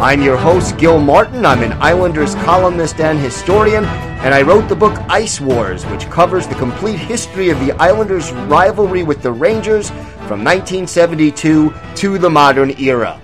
I'm your host, Gil Martin. I'm an Islanders columnist and historian, and I wrote the book Ice Wars, which covers the complete history of the Islanders' rivalry with the Rangers from 1972 to the modern era.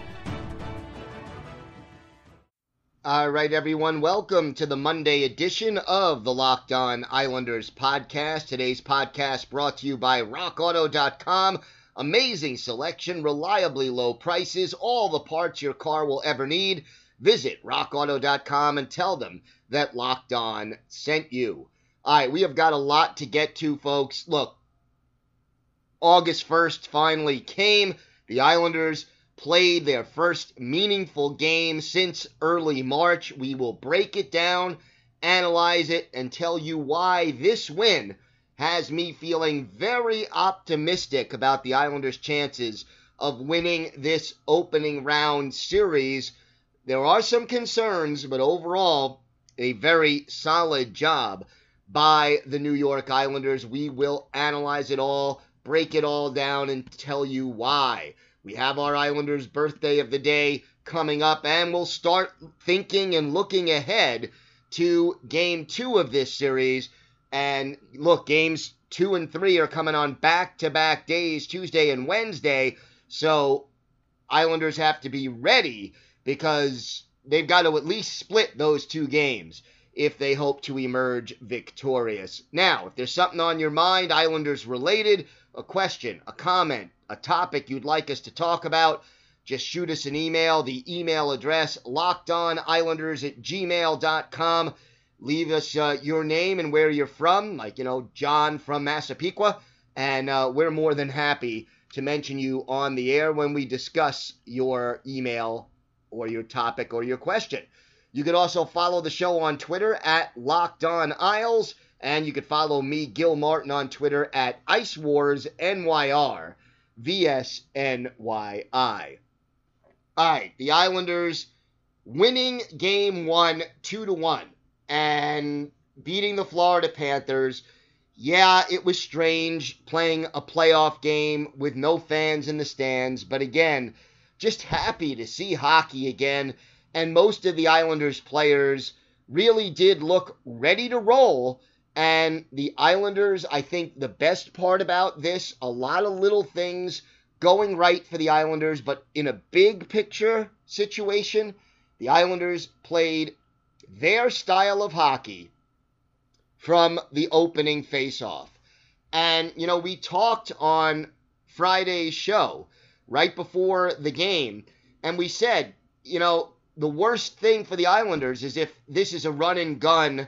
All right, everyone, welcome to the Monday edition of the Locked On Islanders podcast. Today's podcast brought to you by RockAuto.com. Amazing selection, reliably low prices, all the parts your car will ever need. Visit RockAuto.com and tell them that Locked On sent you. All right, we have got a lot to get to, folks. Look, August 1st finally came. The Islanders played their first meaningful game since early March. We will break it down, analyze it, and tell you why this win has me feeling very optimistic about the Islanders' chances of winning this opening round series. There are some concerns, but overall, a very solid job by the New York Islanders. We will analyze it all, break it all down, and tell you why. We have our Islanders' birthday of the day coming up, and we'll start thinking and looking ahead to game two of this series. And look, games two and three are coming on back to back days, Tuesday and Wednesday. So Islanders have to be ready because they've got to at least split those two games if they hope to emerge victorious. Now, if there's something on your mind, Islanders related, a question, a comment, a topic you'd like us to talk about, just shoot us an email. The email address, lockedonislanders at gmail.com. Leave us uh, your name and where you're from, like, you know, John from Massapequa, and uh, we're more than happy to mention you on the air when we discuss your email or your topic or your question. You could also follow the show on Twitter at Locked On Isles, and you could follow me, Gil Martin, on Twitter at Ice Wars NYR. VSNYI. All right, the Islanders winning game one, two to one, and beating the Florida Panthers. Yeah, it was strange playing a playoff game with no fans in the stands, but again, just happy to see hockey again. And most of the Islanders players really did look ready to roll and the Islanders, I think the best part about this, a lot of little things going right for the Islanders, but in a big picture situation, the Islanders played their style of hockey from the opening faceoff. And, you know, we talked on Friday's show right before the game, and we said, you know, the worst thing for the Islanders is if this is a run and gun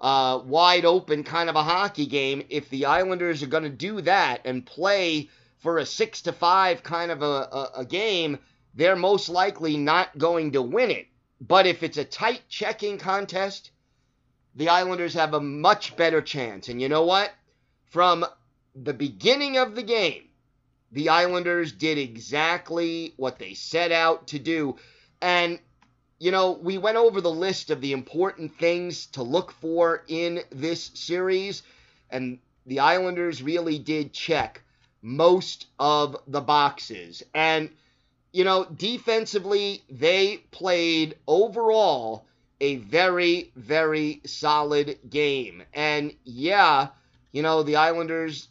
uh, wide open kind of a hockey game. If the Islanders are going to do that and play for a six to five kind of a, a, a game, they're most likely not going to win it. But if it's a tight checking contest, the Islanders have a much better chance. And you know what? From the beginning of the game, the Islanders did exactly what they set out to do. And you know, we went over the list of the important things to look for in this series, and the Islanders really did check most of the boxes. And, you know, defensively, they played overall a very, very solid game. And yeah, you know, the Islanders,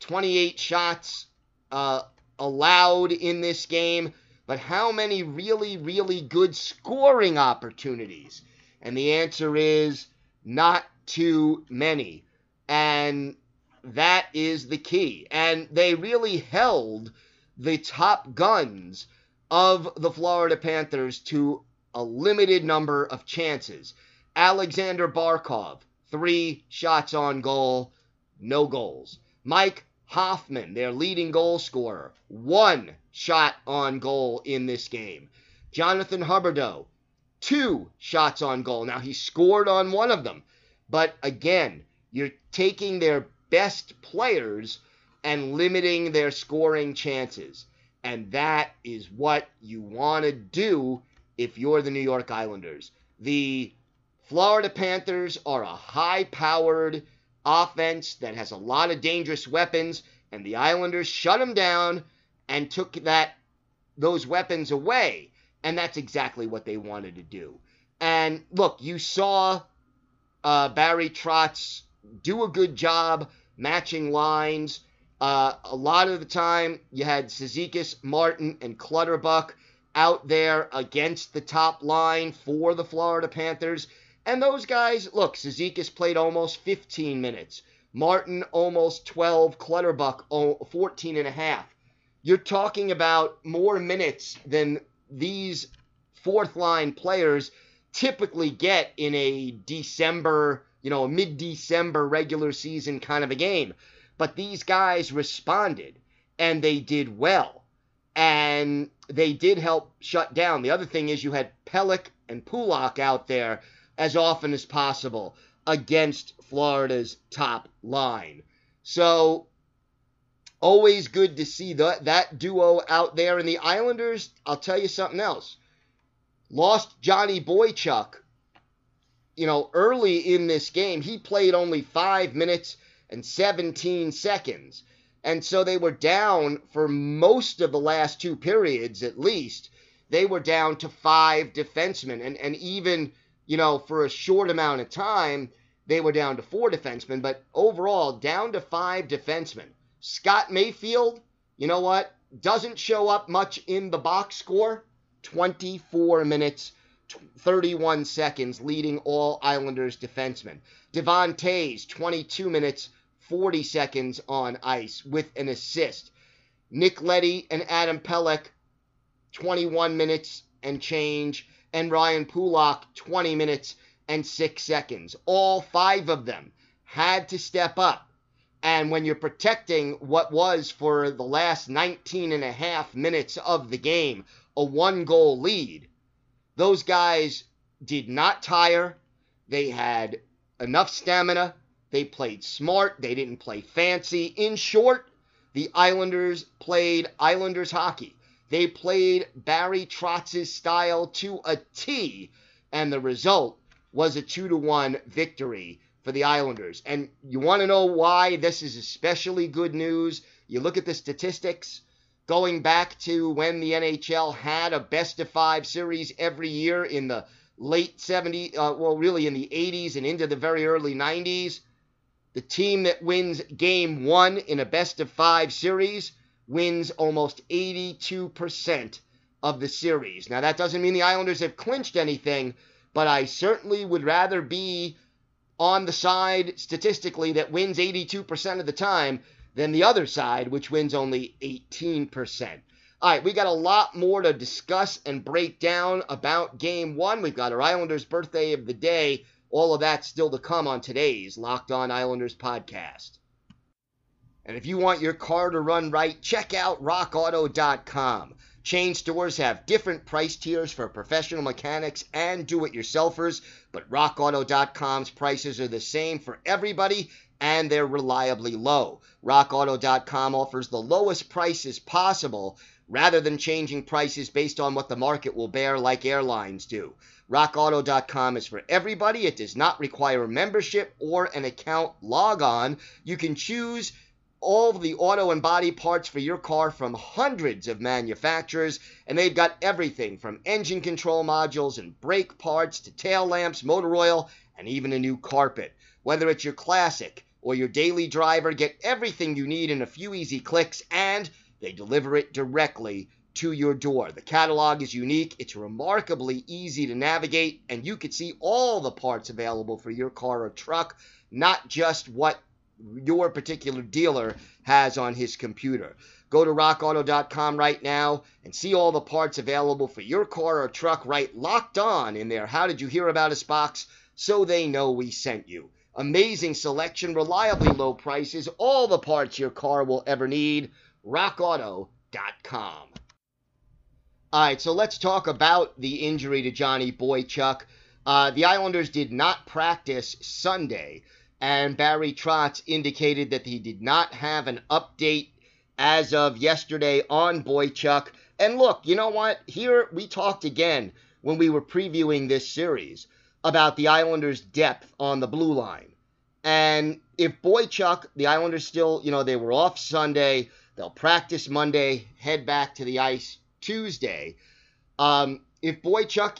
28 shots uh, allowed in this game but how many really, really good scoring opportunities? And the answer is not too many. And that is the key. And they really held the top guns of the Florida Panthers to a limited number of chances. Alexander Barkov, three shots on goal, no goals. Mike Hoffman, their leading goal scorer, one shot on goal in this game. Jonathan Huberdeau, two shots on goal. Now, he scored on one of them. But again, you're taking their best players and limiting their scoring chances. And that is what you want to do if you're the New York Islanders. The Florida Panthers are a high powered offense that has a lot of dangerous weapons, and the Islanders shut them down and took that those weapons away. And that's exactly what they wanted to do. And look, you saw uh, Barry Trotz do a good job matching lines. Uh, a lot of the time, you had Cizikas, Martin, and Clutterbuck out there against the top line for the Florida Panthers. And those guys, look, Cizikas played almost 15 minutes. Martin almost 12, Clutterbuck 14 and a half. You're talking about more minutes than these fourth line players typically get in a December, you know, a mid December regular season kind of a game. But these guys responded and they did well. And they did help shut down. The other thing is you had Pelech and Pulock out there as often as possible against Florida's top line. So always good to see that that duo out there. And the Islanders, I'll tell you something else. Lost Johnny Boychuk, you know, early in this game. He played only five minutes and 17 seconds. And so they were down for most of the last two periods, at least. They were down to five defensemen. And, and even, you know, for a short amount of time, they were down to four defensemen. But overall, down to five defensemen. Scott Mayfield, you know what? Doesn't show up much in the box score. 24 minutes, 31 seconds, leading all Islanders defensemen. Devon Toews, 22 minutes, 40 seconds on ice with an assist. Nick Leddy and Adam Pelech, 21 minutes and change. And Ryan Pulock, 20 minutes and 6 seconds. All five of them had to step up. And when you're protecting what was for the last 19 and a half minutes of the game, a one goal lead, those guys did not tire. They had enough stamina. They played smart. They didn't play fancy. In short, the Islanders played Islanders hockey. They played Barry Trotz's style to a T, and the result was a 2 to 1 victory for the Islanders. And you want to know why this is especially good news? You look at the statistics going back to when the NHL had a best of five series every year in the late 70s, uh, well, really in the 80s and into the very early 90s. The team that wins game one in a best of five series wins almost 82% of the series. Now, that doesn't mean the Islanders have clinched anything, but I certainly would rather be on the side statistically that wins 82% of the time than the other side, which wins only 18%. All right, we got a lot more to discuss and break down about game one. We've got our Islanders birthday of the day. All of that still to come on today's Locked On Islanders podcast. And if you want your car to run right, check out rockauto.com. Chain stores have different price tiers for professional mechanics and do it yourselfers, but rockauto.com's prices are the same for everybody and they're reliably low. RockAuto.com offers the lowest prices possible rather than changing prices based on what the market will bear like airlines do. RockAuto.com is for everybody. It does not require a membership or an account log on. You can choose all the auto and body parts for your car from hundreds of manufacturers, and they've got everything from engine control modules and brake parts to tail lamps, motor oil, and even a new carpet. Whether it's your classic or your daily driver, get everything you need in a few easy clicks, and they deliver it directly to your door. The catalog is unique, it's remarkably easy to navigate, and you can see all the parts available for your car or truck, not just what your particular dealer has on his computer. Go to rockauto.com right now and see all the parts available for your car or truck right locked on in their. How did you hear about us box? So they know we sent you. Amazing selection, reliably low prices, all the parts your car will ever need. rockauto.com. All right, so let's talk about the injury to Johnny Boychuk. Uh, the Islanders did not practice Sunday, and Barry Trotz indicated that he did not have an update as of yesterday on Boychuk. And look, you know what? Here we talked again when we were previewing this series about the Islanders' depth on the blue line. And if Boychuk, the Islanders still, you know, they were off Sunday, they'll practice Monday, head back to the ice Tuesday. Um, if Boychuk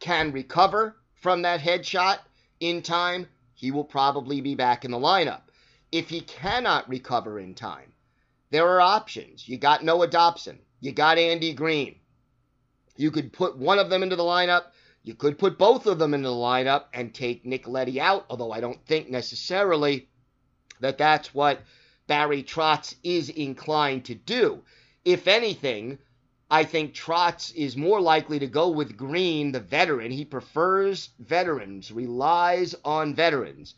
can recover from that headshot in time, he will probably be back in the lineup. If he cannot recover in time, there are options. You got Noah Dobson, you got Andy Greene. You could put one of them into the lineup. You could put both of them into the lineup and take Nick Leddy out, although I don't think necessarily that that's what Barry Trotz is inclined to do. If anything, I think Trotz is more likely to go with Green, the veteran. He prefers veterans, relies on veterans.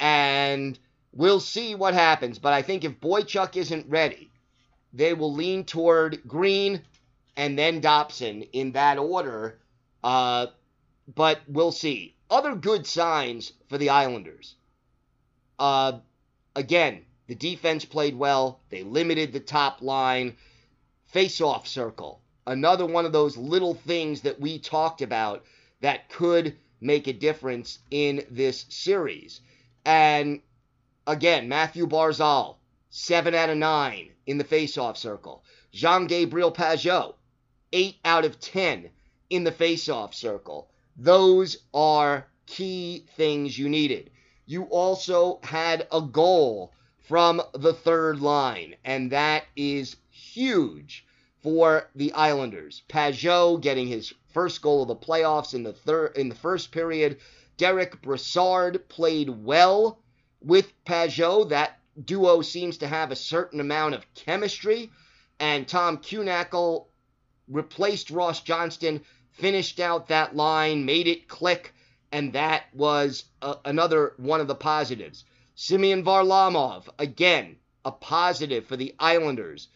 And we'll see what happens. But I think if Boychuk isn't ready, they will lean toward Green and then Dobson in that order. Uh, but we'll see. Other good signs for the Islanders. Uh, again, the defense played well. They limited the top line face-off circle. Another one of those little things that we talked about that could make a difference in this series. And again, Matthew Barzal, 7 out of 9 in the face-off circle. Jean-Gabriel Pageau, 8 out of 10 in the face-off circle. Those are key things you needed. You also had a goal from the third line, and that is huge for the Islanders. Pageau getting his first goal of the playoffs in the third in the first period. Derek Brassard played well with Pageau. That duo seems to have a certain amount of chemistry. And Tom Kuhnhackl replaced Ross Johnston, finished out that line, made it click, and that was a, another one of the positives. Simeon Varlamov, again, a positive for the Islanders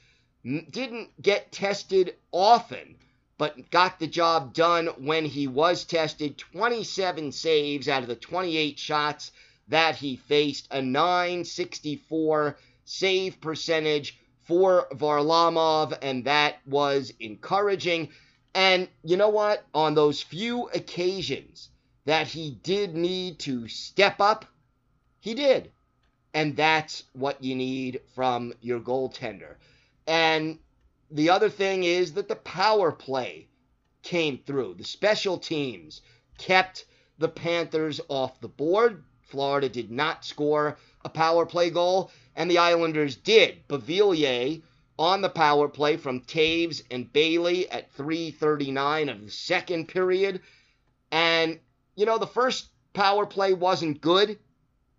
didn't get tested often, but got the job done when he was tested. 27 saves out of the 28 shots that he faced, a 964 save percentage for Varlamov, and that was encouraging. And you know what? On those few occasions that he did need to step up, he did. And that's what you need from your goaltender. And the other thing is that the power play came through. The special teams kept the Panthers off the board. Florida did not score a power play goal, and the Islanders did. Beauvillier on the power play from Toews and Bailey at 3:39 of the second period. And you know, the first power play wasn't good.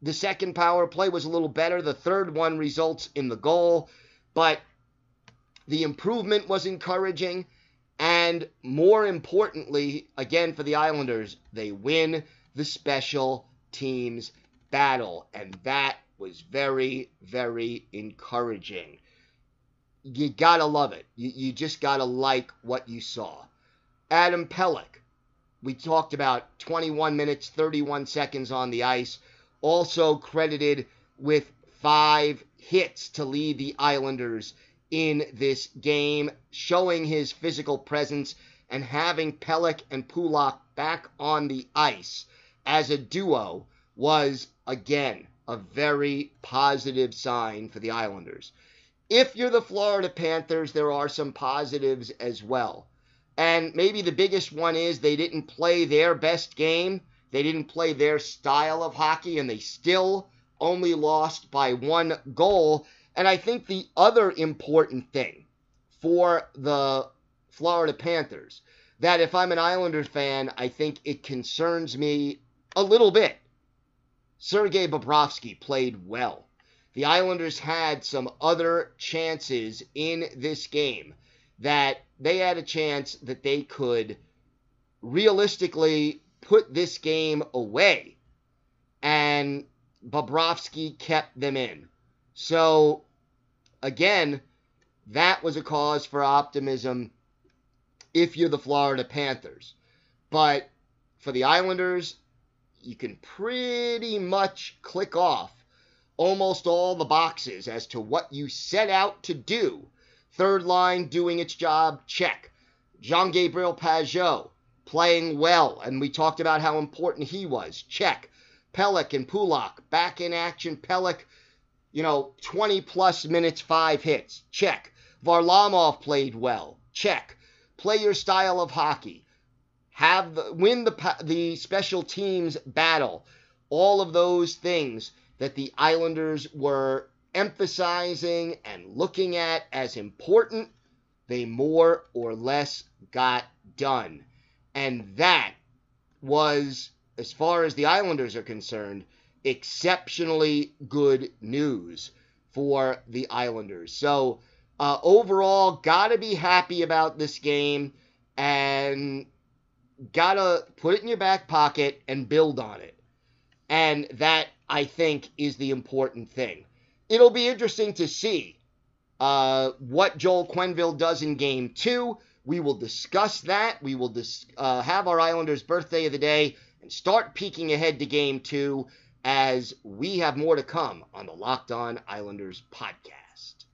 The second power play was a little better. The third one results in the goal, but the improvement was encouraging. And more importantly, again for the Islanders, they win the special teams battle. And that was very, very encouraging. You gotta love it. You, you just gotta like what you saw. Adam Pelech, we talked about 21 minutes, 31 seconds on the ice, also credited with five hits to lead the Islanders in this game, showing his physical presence and having Pelech and Pulock back on the ice as a duo was, again, a very positive sign for the Islanders. If you're the Florida Panthers, there are some positives as well. And maybe the biggest one is they didn't play their best game. They didn't play their style of hockey, and they still only lost by one goal. And I think the other important thing for the Florida Panthers that if I'm an Islanders fan, I think it concerns me a little bit. Sergei Bobrovsky played well. The Islanders had some other chances in this game that they had a chance that they could realistically put this game away. And Bobrovsky kept them in. So, again, that was a cause for optimism if you're the Florida Panthers. But for the Islanders, you can pretty much click off almost all the boxes as to what you set out to do. Third line doing its job, check. Jean Gabriel Pageau playing well, and we talked about how important he was, check. Pelech and Pulock back in action. Pelech, you know, 20 plus minutes, five hits, check. Varlamov played well, check. Play your style of hockey have the, win the the special teams battle. All of those things that the Islanders were emphasizing and looking at as important, they more or less got done. And that was, as far as the Islanders are concerned, exceptionally good news for the Islanders. So, uh, overall, got to be happy about this game. And gotta put it in your back pocket and build on it. And that, I think, is the important thing. It'll be interesting to see uh, what Joel Quenneville does in game two. We will discuss that. We will dis- uh, have our Islanders' birthday of the day and start peeking ahead to game two as we have more to come on the Locked On Islanders podcast.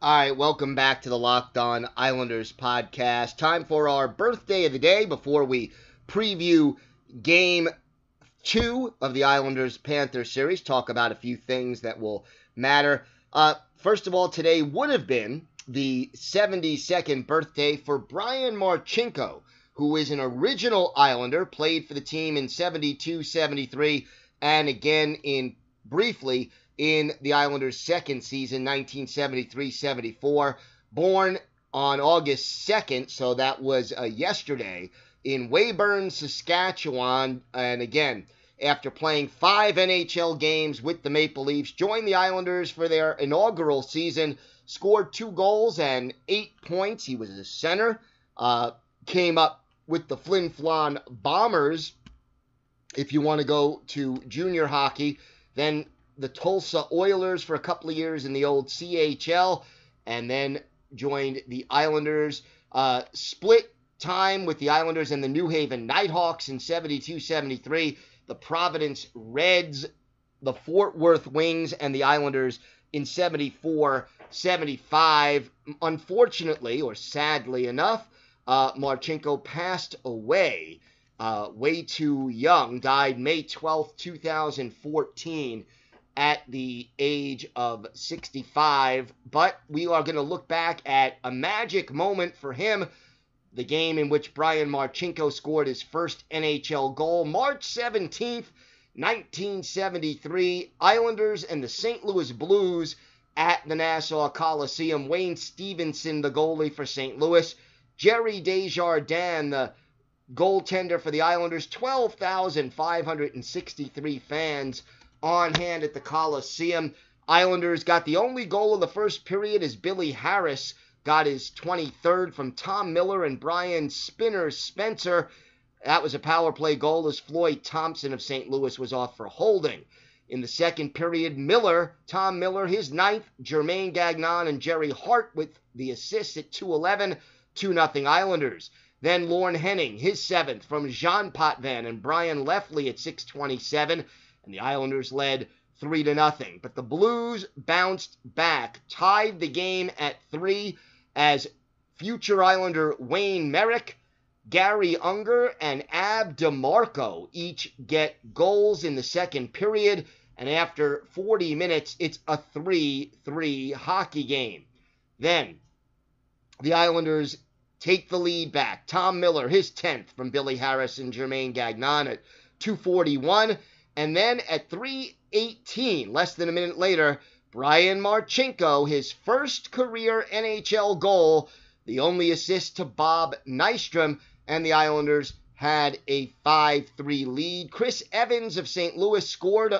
All right, welcome back to the Locked On Islanders podcast. Time for our birthday of the day before we preview game two of the Islanders Panthers series. Talk about a few things that will matter. Uh, first of all, today would have been the 72nd birthday for Brian Marchinko, who is an original Islander, played for the team in 72 73 and again in briefly in the Islanders' second season, 1973 74. Born on August 2nd, so that was uh, yesterday, in Weyburn, Saskatchewan. And again, after playing five NHL games with the Maple Leafs, joined the Islanders for their inaugural season, scored two goals and eight points. He was a center, uh, came up with the Flin Flon Bombers. If you want to go to junior hockey, then the Tulsa Oilers for a couple of years in the old CHL, and then joined the Islanders. Uh, split time with the Islanders and the New Haven Nighthawks in 72 73, the Providence Reds, the Fort Worth Wings, and the Islanders in 74 75. Unfortunately, or sadly enough, uh, Marchinko passed away uh, way too young, died May 12, 2014 at the age of 65. But we are going to look back at a magic moment for him. The game in which Brian Marchinko scored his first NHL goal, March 17th, 1973. Islanders and the St. Louis Blues at the Nassau Coliseum. Wayne Stephenson, the goalie for St. Louis. Gerry Desjardins, the goaltender for the Islanders. 12,563 fans on hand at the Coliseum. Islanders got the only goal of the first period as Billy Harris got his 23rd from Tom Miller and Brian Spinner Spencer. That was a power play goal as Floyd Thomson of St. Louis was off for holding. In the second period, Miller, Tom Miller, his ninth, Germain Gagnon and Gerry Hart with the assists at 211, 2 0 Islanders. Then Lorne Henning, his seventh from Jean Potvin and Bryan Lefley at 627 and the Islanders led 3 to nothing. But the Blues bounced back, tied the game at 3 as future Islander Wayne Merrick, Garry Unger, and Ab DeMarco each get goals in the second period. And after 40 minutes, it's a 3 3 hockey game. Then the Islanders take the lead back. Tom Miller, his 10th from Billy Harris and Germain Gagnon at 241. And then at 3:18, less than a minute later, Brian Marchinko, his first career NHL goal, the only assist to Bob Nystrom, and the Islanders had a 5-3 lead. Chris Evans of St. Louis scored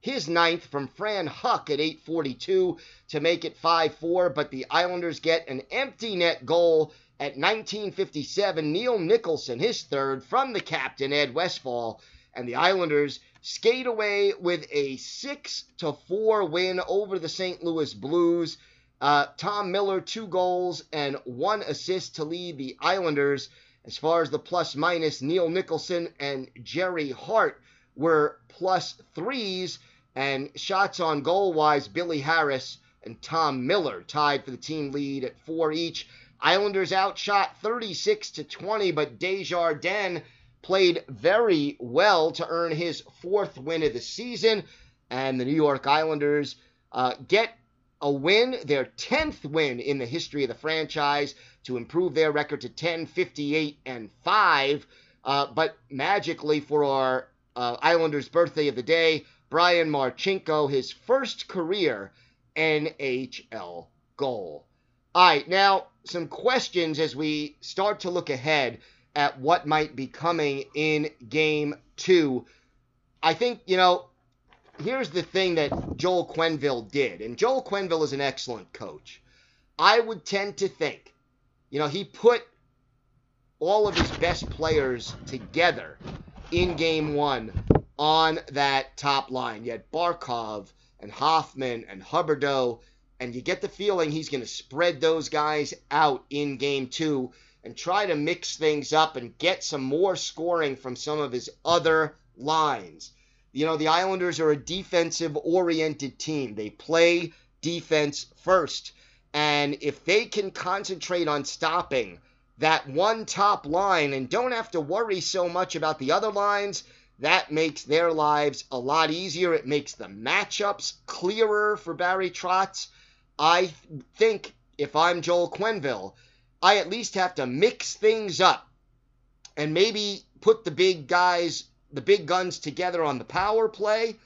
his ninth from Fran Huck at 8:42 to make it 5-4, but the Islanders get an empty net goal at 1957. Neil Nicholson, his third from the captain Ed Westfall, and the Islanders skate away with a 6 to 4 win over the St. Louis Blues. Uh, Tom Miller, two goals and one assist to lead the Islanders. As far as the plus minus, Neil Nicholson and Gerry Hart were plus threes, and shots on goal wise, Billy Harris and Tom Miller tied for the team lead at four each. Islanders outshot 36 to 20, but Desjardins played very well to earn his fourth win of the season, and the New York Islanders uh, get a win, their 10th win in the history of the franchise, to improve their record to 10, 58, and 5. Uh, but magically, for our uh, Islanders' birthday of the day, Brian Marchinko, his first career NHL goal. All right, now some questions as we start to look ahead at what might be coming in game two. I think, you know, here's the thing that Joel Quenneville did, and Joel Quenneville is an excellent coach. I would tend to think, you know, he put all of his best players together in game one on that top line. You had Barkov and Hoffman and Huberdeau, and you get the feeling he's going to spread those guys out in game two and try to mix things up and get some more scoring from some of his other lines. You know, the Islanders are a defensive oriented team. They play defense first. And if they can concentrate on stopping that one top line and don't have to worry so much about the other lines, that makes their lives a lot easier. It makes the matchups clearer for Barry Trotz. I think if I'm Joel Quenneville, I at least have to mix things up and maybe put the big guys the big guns together on the power play,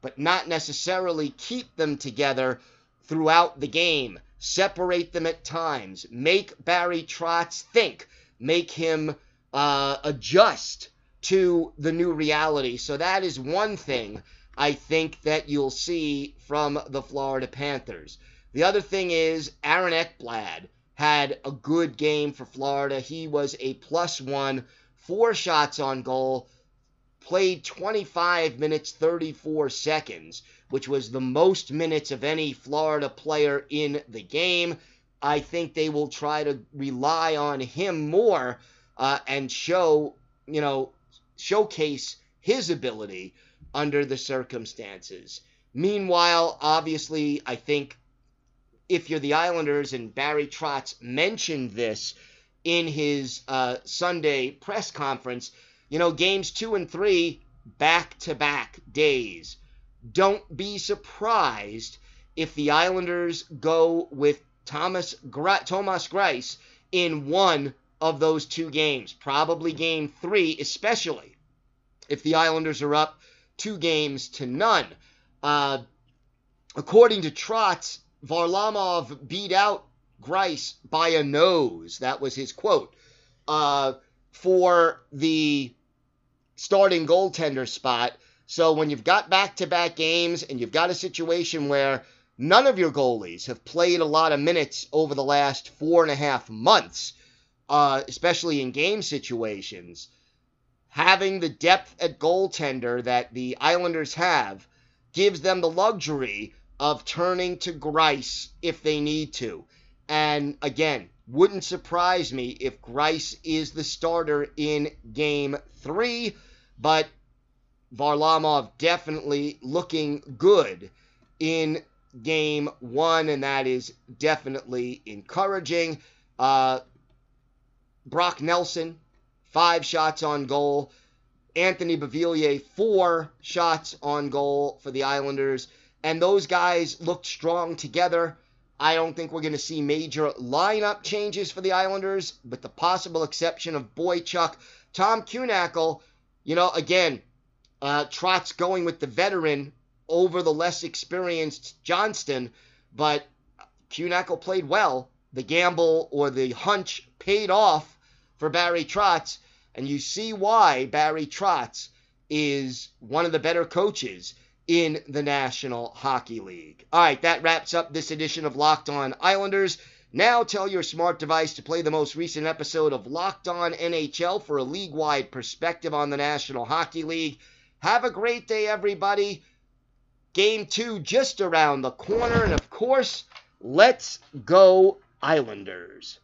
but not necessarily keep them together throughout the game. Separate them at times. Make Barry Trotz think. Make him uh, adjust to the new reality. So that is one thing I think that you'll see from the Florida Panthers. The other thing is Aaron Ekblad had a good game for Florida. He was a plus one, four shots on goal, played 25 minutes 34 seconds, which was the most minutes of any Florida player in the game. I think they will try to rely on him more uh, and show, you know, showcase his ability under the circumstances. Meanwhile, obviously, I think if you're the Islanders and Barry Trotz mentioned this in his uh, Sunday press conference, you know, games two and three, back to back days. Don't be surprised if the Islanders go with Thomas Gra- Thomas Greiss in one of those two games, probably game three, especially if the Islanders are up two games to none. Uh, according to Trotz, Varlamov beat out Greiss by a nose. That was his quote. Uh, for the starting goaltender spot. So when you've got back to back games and you've got a situation where none of your goalies have played a lot of minutes over the last four and a half months, uh, especially in game situations, having the depth at goaltender that the Islanders have gives them the luxury of turning to Greiss if they need to. And again, wouldn't surprise me if Greiss is the starter in game three but Varlamov definitely looking good in game one, and that is definitely encouraging. Uh, Brock Nelson, five shots on goal. Anthony Beauvillier, four shots on goal for the Islanders. And those guys looked strong together. I don't think we're going to see major lineup changes for the Islanders, with the possible exception of Boychuk. Tom Kuhnhackl you know, again, uh, Trotz going with the veteran over the less experienced Johnston, but Kuhnhackl played well. The gamble or the hunch paid off for Barry Trotz, and you see why Barry Trotz is one of the better coaches in the National Hockey League. All right, that wraps up this edition of Locked On Islanders. Now tell your smart device to play the most recent episode of Locked On NHL for a league wide perspective on the National Hockey League. Have a great day, everybody. Game two just around the corner. And of course, Let's go, Islanders.